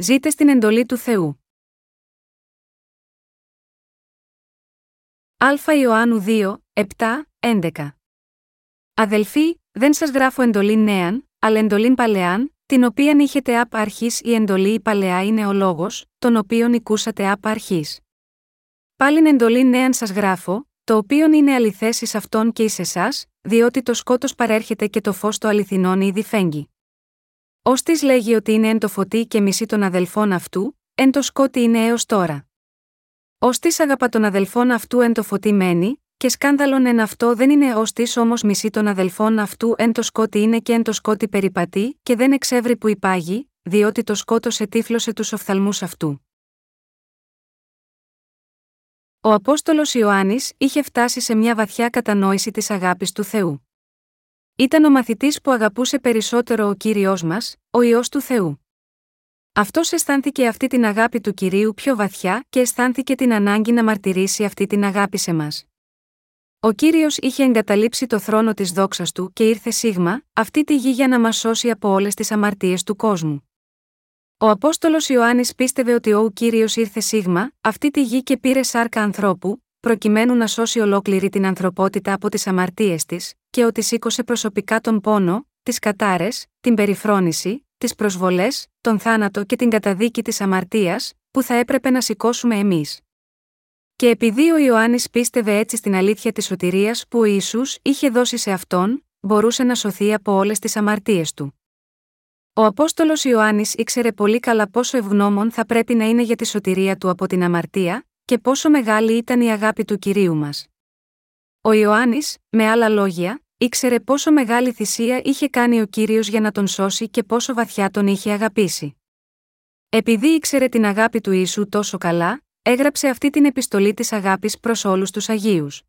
Ζείτε στην εντολή του Θεού. Α Ιωάννου 2, 7, 11 Αδελφοί, δεν σας γράφω εντολή νέαν, αλλά εντολήν παλαιάν, την οποίαν είχετε απ' αρχής η εντολή η παλαιά είναι ο λόγος, τον οποίον οικούσατε απ' αρχής. Πάλιν εντολή νέαν σας γράφω, το οποίον είναι αληθές εις αυτόν και εις εσάς, διότι το σκότος παρέρχεται και το φως το αληθινόν ήδη φέγγει. Ω της λέγει ότι είναι εν το φωτί και μισή των αδελφών αυτού, εν το σκότι είναι έως τώρα. Ω της αγαπά των αδελφών αυτού εν το φωτί μένει, και σκάνδαλον εν αυτό δεν είναι ως της όμως μισή των αδελφών αυτού εν το σκότι είναι και εν το σκότι περιπατεί, και δεν εξεύρει που υπάγει, διότι το σκότος ετύφλωσε τους οφθαλμούς αυτού. Ο Απόστολος Ιωάννης είχε φτάσει σε μια βαθιά κατανόηση της αγάπης του Θεού. Ήταν ο μαθητής που αγαπούσε περισσότερο ο κύριος μας, ο ιό του Θεού. Αυτός αισθάνθηκε αυτή την αγάπη του κυρίου πιο βαθιά και αισθάνθηκε την ανάγκη να μαρτυρήσει αυτή την αγάπη σε μας. Ο κύριος είχε εγκαταλείψει το θρόνο της δόξας του και ήρθε σίγμα, αυτή τη γη για να μας σώσει από όλες τις αμαρτίες του κόσμου. Ο Απόστολος Ιωάννης πίστευε ότι ο κύριος ήρθε σίγμα, αυτή τη γη και πήρε σάρκα ανθρώπου, προκειμένου να σώσει ολόκληρη την ανθρωπότητα από τις αμαρτίες της, και ότι σήκωσε προσωπικά τον πόνο, τις κατάρες, την περιφρόνηση, τις προσβολές, τον θάνατο και την καταδίκη της αμαρτίας, που θα έπρεπε να σηκώσουμε εμείς. Και επειδή ο Ιωάννης πίστευε έτσι στην αλήθεια της σωτηρίας που ο Ισού είχε δώσει σε αυτόν, μπορούσε να σωθεί από όλες τις αμαρτίες του. Ο Απόστολος Ιωάννης ήξερε πολύ καλά πόσο ευγνώμων θα πρέπει να είναι για τη σωτηρία του από την αμαρτία, και πόσο μεγάλη ήταν η αγάπη του κυρίου μας. Ο Ιωάννης, με άλλα λόγια, ήξερε πόσο μεγάλη θυσία είχε κάνει ο κύριος για να τον σώσει και πόσο βαθιά τον είχε αγαπήσει. Επειδή ήξερε την αγάπη του ίσου τόσο καλά, έγραψε αυτή την επιστολή της αγάπης προς όλους τους Αγίους.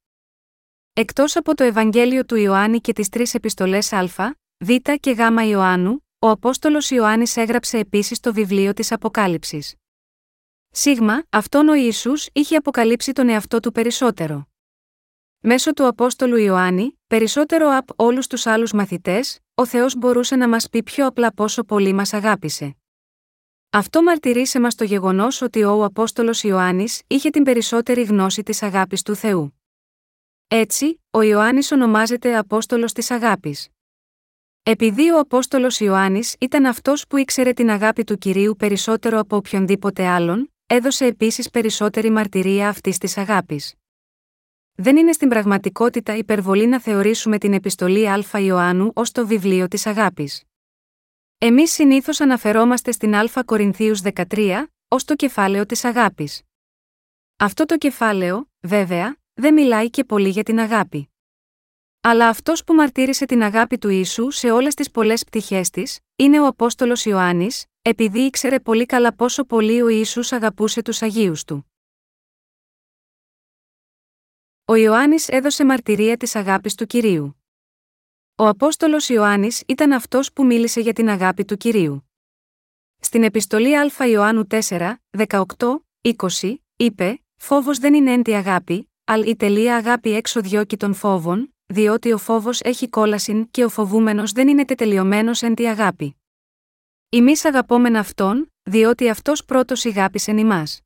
Εκτός από το Ευαγγέλιο του Ιωάννη και τις τρεις επιστολές Α, Β και Γ Ιωάννου, ο Απόστολος Ιωάννης έγραψε επίσης το βιβλίο της Αποκάλυψης. Σίγμα, αυτόν ο Ισού είχε αποκαλύψει τον εαυτό του περισσότερο. Μέσω του Απόστολου Ιωάννη, περισσότερο από όλους τους άλλους μαθητές, ο Θεός μπορούσε να μας πει πιο απλά πόσο πολύ μας αγάπησε. Αυτό μαρτυρεί σε μας το γεγονός ότι ο Απόστολος Ιωάννης είχε την περισσότερη γνώση της αγάπης του Θεού. Έτσι, ο Ιωάννης ονομάζεται Απόστολος της Αγάπης. Επειδή ο Απόστολος Ιωάννης ήταν αυτός που ήξερε την αγάπη του κυρίου περισσότερο από οποιονδήποτε άλλον, έδωσε επίσης περισσότερη μαρτυρία αυτής της αγάπης. Δεν είναι στην πραγματικότητα υπερβολή να θεωρήσουμε την επιστολή Α Ιωάννου ως το βιβλίο της αγάπης. Εμείς συνήθως αναφερόμαστε στην Α Κορινθίους 13, ως το κεφάλαιο της αγάπης. Αυτό το κεφάλαιο, βέβαια, δεν μιλάει και πολύ για την αγάπη. Αλλά αυτός που μαρτύρησε την αγάπη του ίσου σε όλες τις πολλές πτυχές της, είναι ο Απόστολος Ιωάννης, επειδή ήξερε πολύ καλά πόσο πολύ ο Ισού αγαπούσε τους Αγίους του. Ο Ιωάννης έδωσε μαρτυρία της αγάπης του κυρίου. Ο Απόστολος Ιωάννης ήταν αυτός που μίλησε για την αγάπη του κυρίου. Στην επιστολή Α Ιωάννου 4, 18, 20, είπε: Φόβος δεν είναι έντι αγάπη, αλλά η τελεία αγάπη έξω διώκει των φόβων, διότι ο φόβος έχει κόλασιν και ο φοβούμενος δεν είναι τετελειωμένος εν τη αγάπη. Εμείς αγαπόμεν αυτόν, διότι αυτός πρώτος ηγάπησεν ημάς.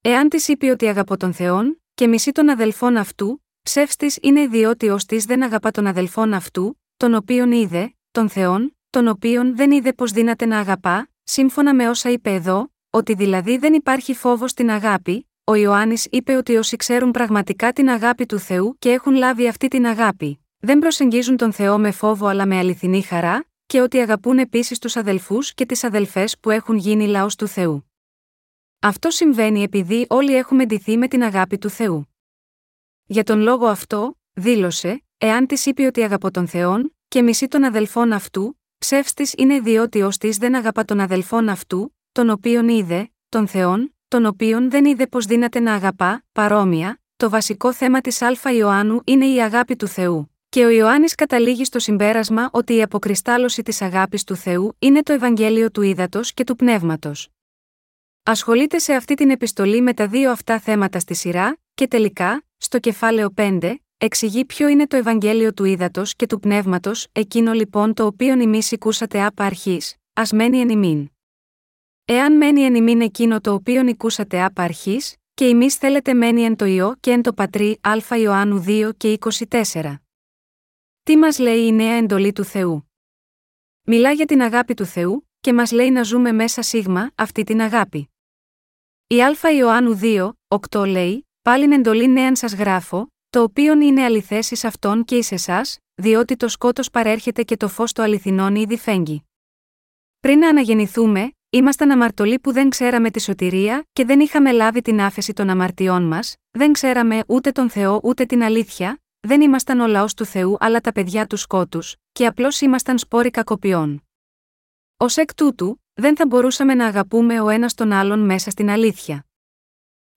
Εάν της είπε ότι αγαπώ τον Θεόν, και μισή των αδελφών αυτού, ψεύστη είναι διότι ως της δεν αγαπά τον αδελφόν αυτού, τον οποίον είδε, τον Θεόν, τον οποίον δεν είδε πως δύναται να αγαπά, σύμφωνα με όσα είπε εδώ, ότι δηλαδή δεν υπάρχει φόβος στην αγάπη, ο Ιωάννης είπε ότι όσοι ξέρουν πραγματικά την αγάπη του Θεού και έχουν λάβει αυτή την αγάπη, δεν προσεγγίζουν τον Θεό με φόβο αλλά με αληθινή χαρά, και ότι αγαπούν επίσης τους αδελφούς και τις αδελφές που έχουν γίνει λαός του Θεού. Αυτό συμβαίνει επειδή όλοι έχουμε ντυθεί με την αγάπη του Θεού. Για τον λόγο αυτό, δήλωσε, εάν της είπε ότι αγαπώ τον Θεόν, και μισή των αδελφών αυτού, ψεύστης είναι διότι ως της δεν αγαπά τον αδελφόν αυτού, τον οποίον είδε, τον Θεόν, τον οποίον δεν είδε πως δύναται να αγαπά, παρόμοια, το βασικό θέμα της Α Ιωάννου είναι η αγάπη του Θεού. Και ο Ιωάννης καταλήγει στο συμπέρασμα ότι η αποκριστάλωση της αγάπης του Θεού είναι το Ευαγγέλιο του Ήδατος και του Πνεύματος. Ασχολείται σε αυτή την επιστολή με τα δύο αυτά θέματα στη σειρά, και τελικά, στο κεφάλαιο 5, εξηγεί ποιο είναι το Ευαγγέλιο του Ήδατος και του Πνεύματος, εκείνο λοιπόν το οποίο ημί οικούσατε απ' αρχής, ας μένει εν ημίν. Εάν μένει εν ημίν εκείνο το οποίο νικούσατε απ' αρχής, και εμεί θέλετε μένει εν το ιό και εν το πατρί Α Ιωάννου 2 και 24. Τι μας λέει η νέα εντολή του Θεού; Μιλά για την αγάπη του Θεού, και μας λέει να ζούμε μέσα σίγμα αυτή την αγάπη. Η Α Ιωάννου 2, 8 λέει: Πάλιν εντολή νέαν σας γράφω, το οποίο είναι αληθές εις αυτόν και εις εσάς, διότι το σκότος παρέρχεται και το φως το αληθινόν ήδη φέγγει. Πριν να αναγεννηθούμε, ήμασταν αμαρτωλοί που δεν ξέραμε τη σωτηρία και δεν είχαμε λάβει την άφεση των αμαρτιών μας, δεν ξέραμε ούτε τον Θεό ούτε την αλήθεια, δεν ήμασταν ο λαός του Θεού αλλά τα παιδιά του σκότους, και απλώς ήμασταν σπόροι κακοποιών. Ω εκ τούτου, δεν θα μπορούσαμε να αγαπούμε ο ένας τον άλλον μέσα στην αλήθεια.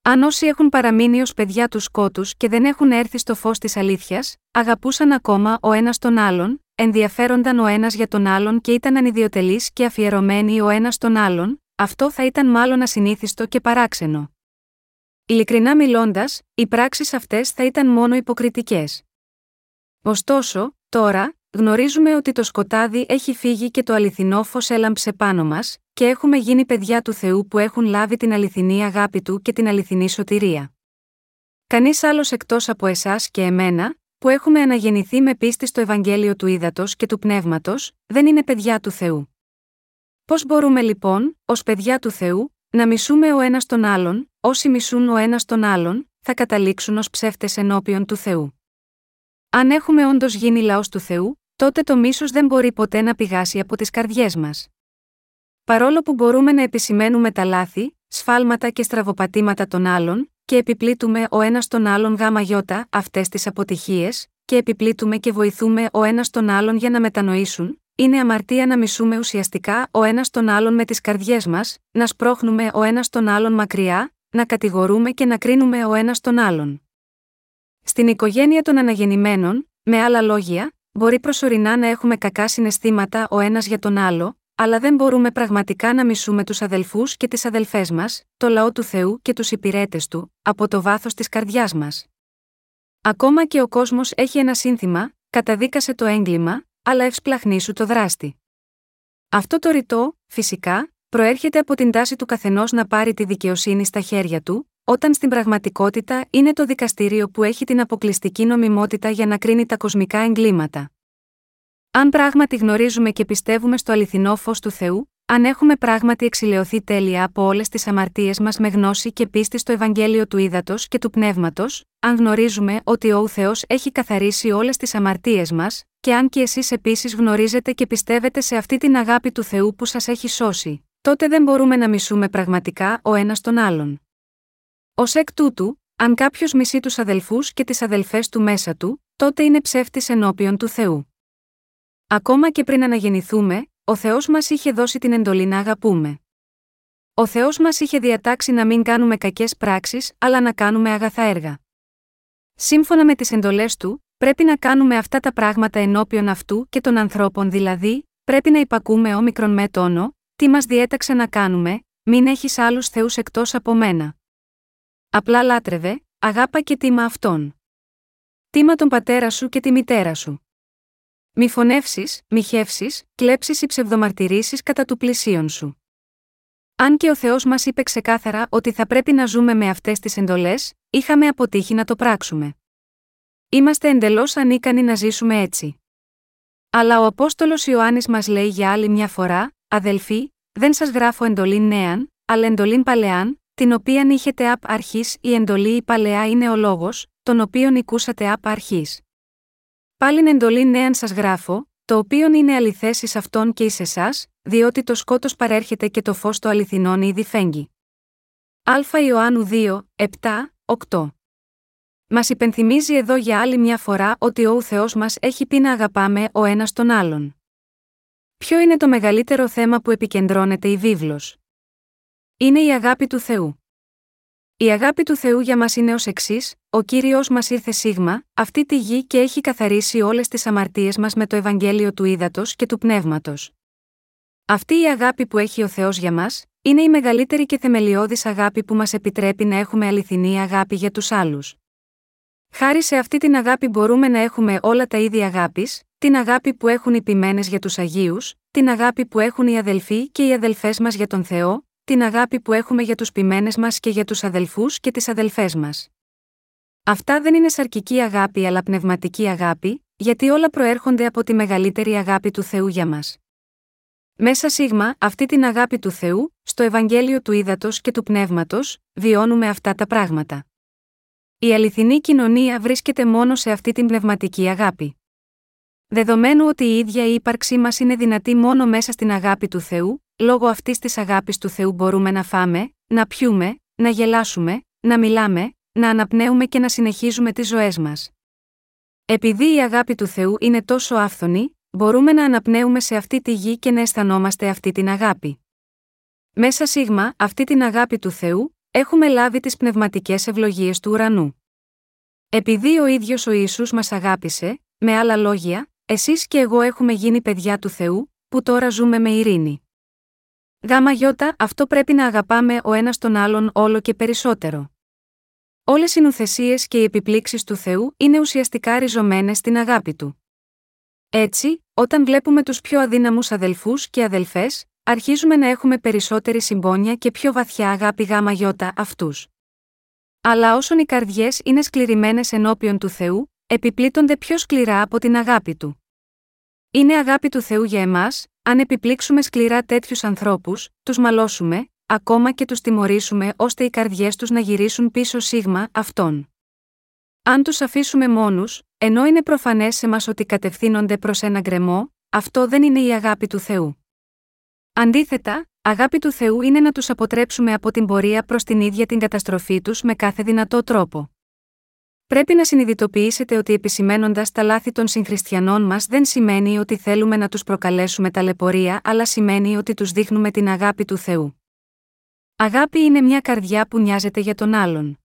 Αν όσοι έχουν παραμείνει ως παιδιά του σκότους και δεν έχουν έρθει στο φως της αλήθειας, αγαπούσαν ακόμα ο ένας τον άλλον, ενδιαφέρονταν ο ένας για τον άλλον και ήταν ανιδιοτελεί και αφιερωμένοι ο ένας τον άλλον, αυτό θα ήταν μάλλον ασυνήθιστο και παράξενο. Ειλικρινά μιλώντας, οι πράξεις αυτές θα ήταν μόνο υποκριτικές. Ωστόσο, τώρα, γνωρίζουμε ότι το σκοτάδι έχει φύγει και το αληθινό φως έλαμψε πάνω μας, και έχουμε γίνει παιδιά του Θεού που έχουν λάβει την αληθινή αγάπη του και την αληθινή σωτηρία. Κανείς άλλος εκτός από εσάς και εμένα, που έχουμε αναγεννηθεί με πίστη στο Ευαγγέλιο του Ήδατος και του Πνεύματος, δεν είναι παιδιά του Θεού. Πώς μπορούμε λοιπόν, ως παιδιά του Θεού, να μισούμε ο ένας τον άλλον, όσοι μισούν ο ένας τον άλλον, θα καταλήξουν ως ψεύτες ενώπιον του Θεού. Αν έχουμε όντως γίνει λαός του Θεού, τότε το μίσος δεν μπορεί ποτέ να πηγάσει από τις καρδιές μας. Παρόλο που μπορούμε να επισημαίνουμε τα λάθη, σφάλματα και στραβοπατήματα των άλλων, και επιπλήττουμε ο ένας τον άλλον γάμα γιώτα αυτές τις αποτυχίες, και επιπλήττουμε και βοηθούμε ο ένας τον άλλον για να μετανοήσουν, είναι αμαρτία να μισούμε ουσιαστικά ο ένας τον άλλον με τις καρδιές μας, να σπρώχνουμε ο ένας τον άλλον μακριά, να κατηγορούμε και να κρίνουμε ο ένας τον άλλον. Στην οικογένεια των αναγεννημένων, με άλλα λόγια, μπορεί προσωρινά να έχουμε κακά συναισθήματα ο ένας για τον άλλο, αλλά δεν μπορούμε πραγματικά να μισούμε τους αδελφούς και τις αδελφές μας, το λαό του Θεού και τους υπηρέτες του, από το βάθος της καρδιάς μας. Ακόμα και ο κόσμος έχει ένα σύνθημα, καταδίκασε το έγκλημα, αλλά ευσπλαχνίσου το δράστη. Αυτό το ρητό, φυσικά, προέρχεται από την τάση του καθενός να πάρει τη δικαιοσύνη στα χέρια του, όταν στην πραγματικότητα είναι το δικαστήριο που έχει την αποκλειστική νομιμότητα για να κρίνει τα κοσμικά εγκλήματα. Αν πράγματι γνωρίζουμε και πιστεύουμε στο αληθινό φως του Θεού, αν έχουμε πράγματι εξηλαιωθεί τέλεια από όλες τις αμαρτίες μας με γνώση και πίστη στο Ευαγγέλιο του Ήδατος και του Πνεύματος, αν γνωρίζουμε ότι ο Θεός έχει καθαρίσει όλες τις αμαρτίες μας, και αν και εσείς επίσης γνωρίζετε και πιστεύετε σε αυτή την αγάπη του Θεού που σας έχει σώσει, τότε δεν μπορούμε να μισούμε πραγματικά ο ένας τον άλλον. Ω εκ τούτου, αν κάποιος μισεί τους αδελφούς και τις αδελφές του μέσα του, τότε είναι ψεύτης ενώπιον του Θεού. Ακόμα και πριν αναγεννηθούμε, ο Θεός μας είχε δώσει την εντολή να αγαπούμε. Ο Θεός μας είχε διατάξει να μην κάνουμε κακές πράξεις, αλλά να κάνουμε αγαθά έργα. Σύμφωνα με τις εντολές του, πρέπει να κάνουμε αυτά τα πράγματα ενώπιον αυτού και των ανθρώπων, δηλαδή, πρέπει να υπακούμε όμικρον με τόνο, τι μας διέταξε να κάνουμε, μην έχεις άλλους θεούς εκτός από μένα. Απλά λάτρευε, αγάπα και τίμα αυτόν. Τίμα τον πατέρα σου και τη μητέρα σου. Μη φωνεύσεις, μη χεύσεις, κλέψεις ή ψευδομαρτυρήσεις κατά του πλησίον σου. Αν και ο Θεός μας είπε ξεκάθαρα ότι θα πρέπει να ζούμε με αυτές τις εντολές, είχαμε αποτύχει να το πράξουμε. Είμαστε εντελώς ανίκανοι να ζήσουμε έτσι. Αλλά ο Απόστολος Ιωάννης μας λέει για άλλη μια φορά, αδελφοί, δεν σας γράφω εντολή νέαν, αλλά εντολή παλαιάν, την οποίαν είχετε απ' αρχής η εντολή η παλαιά είναι ο λόγος, τον οποίον οικούσατε απ' αρχής. Πάλιν εντολή νέαν σας γράφω, το οποίο είναι αληθέ ει αυτόν και εις εσάς, διότι το σκότος παρέρχεται και το φως το αληθινόν ήδη φέγγει. Α Ιωάννου 2, 7, 8. Μας υπενθυμίζει εδώ για άλλη μια φορά ότι ο Θεός μας έχει πει να αγαπάμε ο ένας τον άλλον. Ποιο είναι το μεγαλύτερο θέμα που επικεντρώνεται η βίβλος; Είναι η αγάπη του Θεού. Η αγάπη του Θεού για μας είναι ως εξής: Ο κύριος μας ήρθε σίγμα, αυτή τη γη και έχει καθαρίσει όλες τις αμαρτίες μας με το Ευαγγέλιο του Ήδατος και του Πνεύματος. Αυτή η αγάπη που έχει ο Θεός για μας, είναι η μεγαλύτερη και θεμελιώδης αγάπη που μας επιτρέπει να έχουμε αληθινή αγάπη για τους άλλους. Χάρη σε αυτή την αγάπη μπορούμε να έχουμε όλα τα είδη αγάπης, την αγάπη που έχουν οι ποιμένες για τους Αγίους, την αγάπη που έχουν οι αδελφοί και οι αδελφές μας για τον Θεό, την αγάπη που έχουμε για τους ποιμένες μας και για τους αδελφούς και τις αδελφές μας. Αυτά δεν είναι σαρκική αγάπη αλλά πνευματική αγάπη, γιατί όλα προέρχονται από τη μεγαλύτερη αγάπη του Θεού για μας. Μέσα σίγμα, αυτή την αγάπη του Θεού, στο Ευαγγέλιο του Ήδατος και του Πνεύματος, βιώνουμε αυτά τα πράγματα. Η αληθινή κοινωνία βρίσκεται μόνο σε αυτή την πνευματική αγάπη. Δεδομένου ότι η ίδια η ύπαρξή μας είναι δυνατή μόνο μέσα στην αγάπη του Θεού, λόγω αυτής της αγάπης του Θεού μπορούμε να φάμε, να πιούμε, να γελάσουμε, να μιλάμε, να αναπνέουμε και να συνεχίζουμε τις ζωές μας. Επειδή η αγάπη του Θεού είναι τόσο άφθονη, μπορούμε να αναπνέουμε σε αυτή τη γη και να αισθανόμαστε αυτή την αγάπη. Μέσα σίγμα, αυτή την αγάπη του Θεού, έχουμε λάβει τις πνευματικές ευλογίες του ουρανού. Επειδή ο ίδιος ο Ισού μας αγάπησε, με άλλα λόγια, εσείς και εγώ έχουμε γίνει παιδιά του Θεού, που τώρα ζούμε με ειρήνη. Γάμα γιώτα, αυτό πρέπει να αγαπάμε ο ένας τον άλλον όλο και περισσότερο. Όλες οι νουθεσίε και οι επιπλήξεις του Θεού είναι ουσιαστικά ριζωμένες στην αγάπη του. Έτσι, όταν βλέπουμε τους πιο αδύναμους αδελφούς και αδελφές, αρχίζουμε να έχουμε περισσότερη συμπόνια και πιο βαθιά αγάπη γάμα γιώτα αυτούς. Αλλά όσον οι καρδιές είναι σκληρημένες ενώπιον του Θεού, επιπλήττονται πιο σκληρά από την αγάπη του. Είναι αγάπη του Θεού για εμάς, αν επιπλήξουμε σκληρά τέτοιους ανθρώπους, τους μαλώσουμε, ακόμα και τους τιμωρήσουμε ώστε οι καρδιές τους να γυρίσουν πίσω σίγμα αυτόν. Αν τους αφήσουμε μόνους, ενώ είναι προφανές σε μας ότι κατευθύνονται προς ένα γκρεμό, αυτό δεν είναι η αγάπη του Θεού. Αντίθετα, αγάπη του Θεού είναι να τους αποτρέψουμε από την πορεία προς την ίδια την καταστροφή τους με κάθε δυνατό τρόπο. Πρέπει να συνειδητοποιήσετε ότι επισημένοντας τα λάθη των συγχριστιανών μας δεν σημαίνει ότι θέλουμε να τους προκαλέσουμε ταλαιπωρία, αλλά σημαίνει ότι τους δείχνουμε την αγάπη του Θεού. Αγάπη είναι μια καρδιά που νοιάζεται για τον άλλον.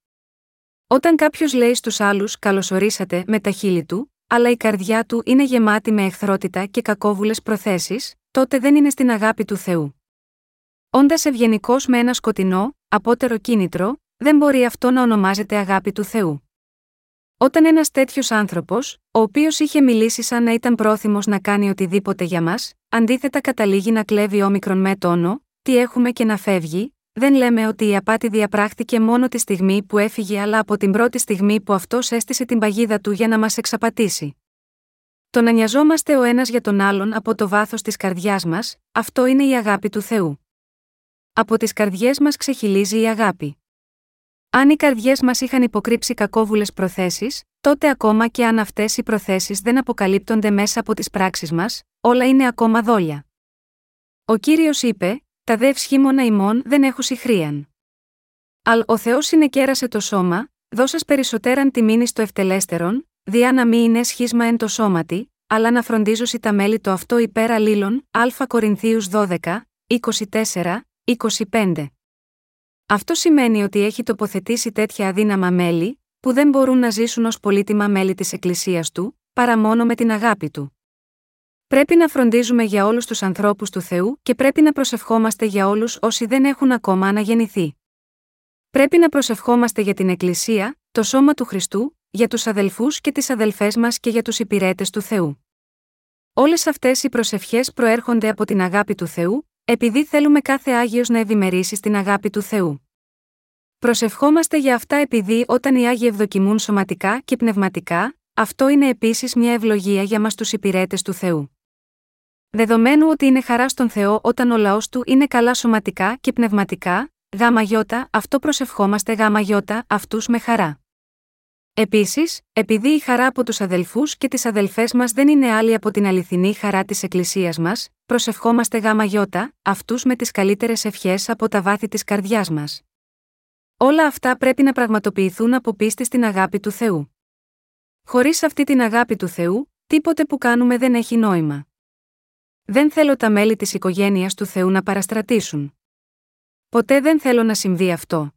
Όταν κάποιος λέει στους άλλους καλωσορίσατε με τα χείλη του, αλλά η καρδιά του είναι γεμάτη με εχθρότητα και κακόβουλες προθέσεις, τότε δεν είναι στην αγάπη του Θεού. Όντας ευγενικός με ένα σκοτεινό, απότερο κίνητρο, δεν μπορεί αυτό να ονομάζεται αγάπη του Θεού. Όταν ένας τέτοιος άνθρωπος, ο οποίος είχε μιλήσει σαν να ήταν πρόθυμος να κάνει οτιδήποτε για μας, αντίθετα καταλήγει να κλέβει όμικρον με τόνο, τι έχουμε και να φεύγει, δεν λέμε ότι η απάτη διαπράχθηκε μόνο τη στιγμή που έφυγε, αλλά από την πρώτη στιγμή που αυτός έστησε την παγίδα του για να μας εξαπατήσει. Το να νοιαζόμαστε ο ένας για τον άλλον από το βάθος της καρδιάς μας, αυτό είναι η αγάπη του Θεού. Από τις καρδιές μας ξεχυλίζει η αγάπη. Αν οι καρδιές μας είχαν υποκρύψει κακόβουλες προθέσεις, τότε ακόμα και αν αυτές οι προθέσεις δεν αποκαλύπτονται μέσα από τις πράξεις μας, όλα είναι ακόμα δόλια. Ο κύριος είπε: Τα δε ευσχήμονα ημών δεν έχουν συχρίαν. Αλ ο Θεός συνεκέρασε το σώμα, δώσα περισσότεραν τιμήνη στο ευτελέστερον, διά να μη είναι σχίσμα εν το σώματι, αλλά να φροντίζωση τα μέλη το αυτό υπέρ αλλήλων, Α Κορινθίους 12, 24, 25. Αυτό σημαίνει ότι έχει τοποθετήσει τέτοια αδύναμα μέλη, που δεν μπορούν να ζήσουν ως πολύτιμα μέλη της Εκκλησίας του, παρά μόνο με την αγάπη του. Πρέπει να φροντίζουμε για όλους τους ανθρώπους του Θεού και πρέπει να προσευχόμαστε για όλους όσοι δεν έχουν ακόμα αναγεννηθεί. Πρέπει να προσευχόμαστε για την Εκκλησία, το σώμα του Χριστού, για τους αδελφούς και τις αδελφές μας και για τους υπηρέτες του Θεού. Όλες αυτές οι προσευχές προέρχονται από την αγάπη του Θεού, επειδή θέλουμε κάθε Άγιος να ευημερήσει στην αγάπη του Θεού. Προσευχόμαστε για αυτά επειδή όταν οι Άγιοι ευδοκιμούν σωματικά και πνευματικά, αυτό είναι επίσης μια ευλογία για μας τους υπηρέτες του Θεού. Δεδομένου ότι είναι χαρά στον Θεό όταν ο λαός του είναι καλά σωματικά και πνευματικά, γάμα γιώτα, αυτό προσευχόμαστε γάμα γιώτα, αυτούς με χαρά. Επίσης, επειδή η χαρά από τους αδελφούς και τις αδελφές μας δεν είναι άλλη από την αληθινή χαρά της Εκκλησίας μας, προσευχόμαστε γάμα γιώτα, αυτούς με τις καλύτερες ευχές από τα βάθη της καρδιάς μας. Όλα αυτά πρέπει να πραγματοποιηθούν από πίστη στην αγάπη του Θεού. Χωρίς αυτή την αγάπη του Θεού, τίποτε που κάνουμε δεν έχει νόημα. Δεν θέλω τα μέλη της οικογένειας του Θεού να παραστρατήσουν. Ποτέ δεν θέλω να συμβεί αυτό.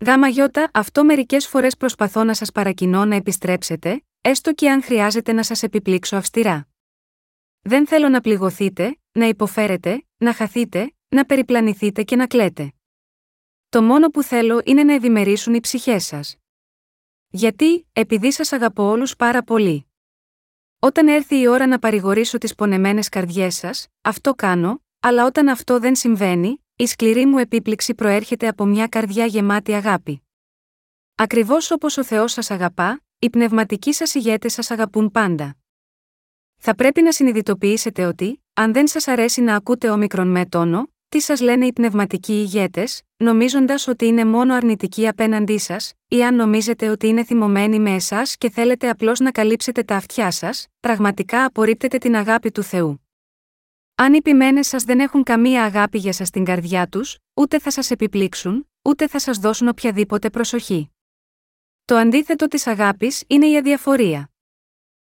Γάμα γιώτα, αυτό μερικές φορές προσπαθώ να σας παρακινώ να επιστρέψετε, έστω και αν χρειάζεται να σας επιπλήξω αυστηρά. Δεν θέλω να πληγωθείτε, να υποφέρετε, να χαθείτε, να περιπλανηθείτε και να κλαίτε. Το μόνο που θέλω είναι να ευημερήσουν οι ψυχές σας. Γιατί, επειδή σας αγαπώ όλους πάρα πολύ. Όταν έρθει η ώρα να παρηγορήσω τις πονεμένες καρδιές σας, αυτό κάνω, αλλά όταν αυτό δεν συμβαίνει, η σκληρή μου επίπληξη προέρχεται από μια καρδιά γεμάτη αγάπη. Ακριβώς όπως ο Θεός σας αγαπά, οι πνευματικοί σας ηγέτες σας αγαπούν πάντα. Θα πρέπει να συνειδητοποιήσετε ότι, αν δεν σας αρέσει να ακούτε όμικρον με τόνο, τι σας λένε οι πνευματικοί ηγέτες, νομίζοντας ότι είναι μόνο αρνητικοί απέναντί σας, ή αν νομίζετε ότι είναι θυμωμένοι με εσάς και θέλετε απλώς να καλύψετε τα αυτιά σας, πραγματικά απορρίπτετε την αγάπη του Θεού. Αν οι ποιμένες σας δεν έχουν καμία αγάπη για σας στην καρδιά τους, ούτε θα σας επιπλήξουν, ούτε θα σας δώσουν οποιαδήποτε προσοχή. Το αντίθετο της αγάπης είναι η αδιαφορία.